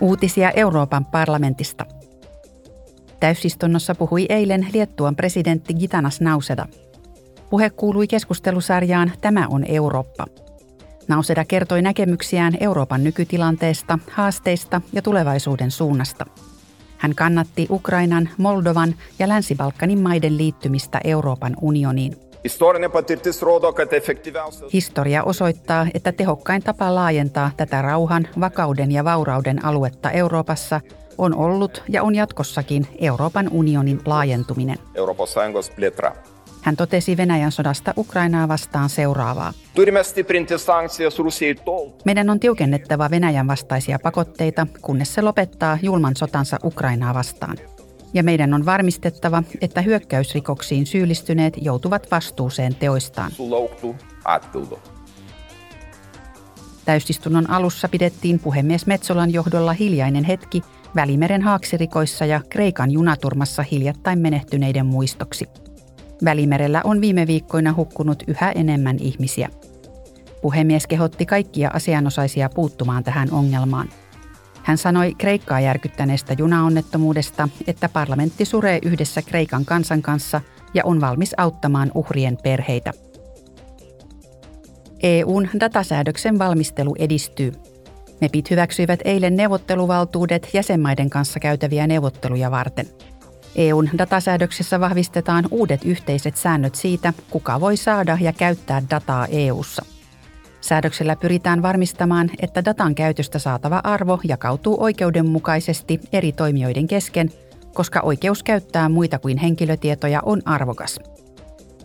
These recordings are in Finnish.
Uutisia Euroopan parlamentista. Täysistunnossa puhui eilen Liettuan presidentti Gitanas Nauseda. Puhe kuului keskustelusarjaan Tämä on Eurooppa. Nauseda kertoi näkemyksiään Euroopan nykytilanteesta, haasteista ja tulevaisuuden suunnasta. Hän kannatti Ukrainan, Moldovan ja Länsi-Balkanin maiden liittymistä Euroopan unioniin – Historia osoittaa, että tehokkain tapa laajentaa tätä rauhan, vakauden ja vaurauden aluetta Euroopassa on ollut ja on jatkossakin Euroopan unionin laajentuminen. Hän totesi Venäjän sodasta Ukrainaa vastaan seuraavaa. Meidän on tiukennettava Venäjän vastaisia pakotteita, kunnes se lopettaa julman sotansa Ukrainaa vastaan ja meidän on varmistettava, että hyökkäysrikoksiin syyllistyneet joutuvat vastuuseen teoistaan. Täysistunnon alussa pidettiin puhemies Metsolan johdolla hiljainen hetki Välimeren haaksirikoissa ja Kreikan junaturmassa hiljattain menehtyneiden muistoksi. Välimerellä on viime viikkoina hukkunut yhä enemmän ihmisiä. Puhemies kehotti kaikkia asianosaisia puuttumaan tähän ongelmaan – hän sanoi Kreikkaa järkyttäneestä junaonnettomuudesta, että parlamentti suree yhdessä Kreikan kansan kanssa ja on valmis auttamaan uhrien perheitä. EUn datasäädöksen valmistelu edistyy. MEPit hyväksyivät eilen neuvotteluvaltuudet jäsenmaiden kanssa käytäviä neuvotteluja varten. EUn datasäädöksessä vahvistetaan uudet yhteiset säännöt siitä, kuka voi saada ja käyttää dataa EUssa – Säädöksellä pyritään varmistamaan, että datan käytöstä saatava arvo jakautuu oikeudenmukaisesti eri toimijoiden kesken, koska oikeus käyttää muita kuin henkilötietoja on arvokas.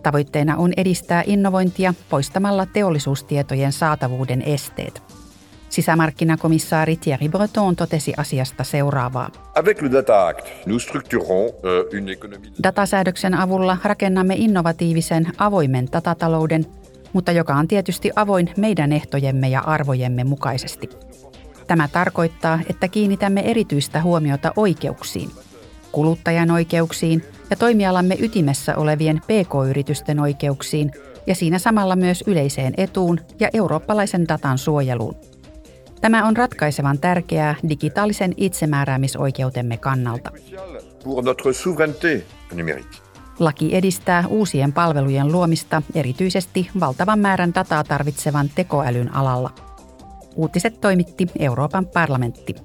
Tavoitteena on edistää innovointia poistamalla teollisuustietojen saatavuuden esteet. Sisämarkkinakomissaari Thierry Breton totesi asiasta seuraavaa. Avec le Data Act, nous structurons euh, une économie... Datasäädöksen avulla rakennamme innovatiivisen avoimen datatalouden – mutta joka on tietysti avoin meidän ehtojemme ja arvojemme mukaisesti. Tämä tarkoittaa, että kiinnitämme erityistä huomiota oikeuksiin, kuluttajan oikeuksiin ja toimialamme ytimessä olevien pk-yritysten oikeuksiin ja siinä samalla myös yleiseen etuun ja eurooppalaisen datan suojeluun. Tämä on ratkaisevan tärkeää digitaalisen itsemääräämisoikeutemme kannalta. Pour notre souveraineté numérique. Laki edistää uusien palvelujen luomista erityisesti valtavan määrän dataa tarvitsevan tekoälyn alalla. Uutiset toimitti Euroopan parlamentti.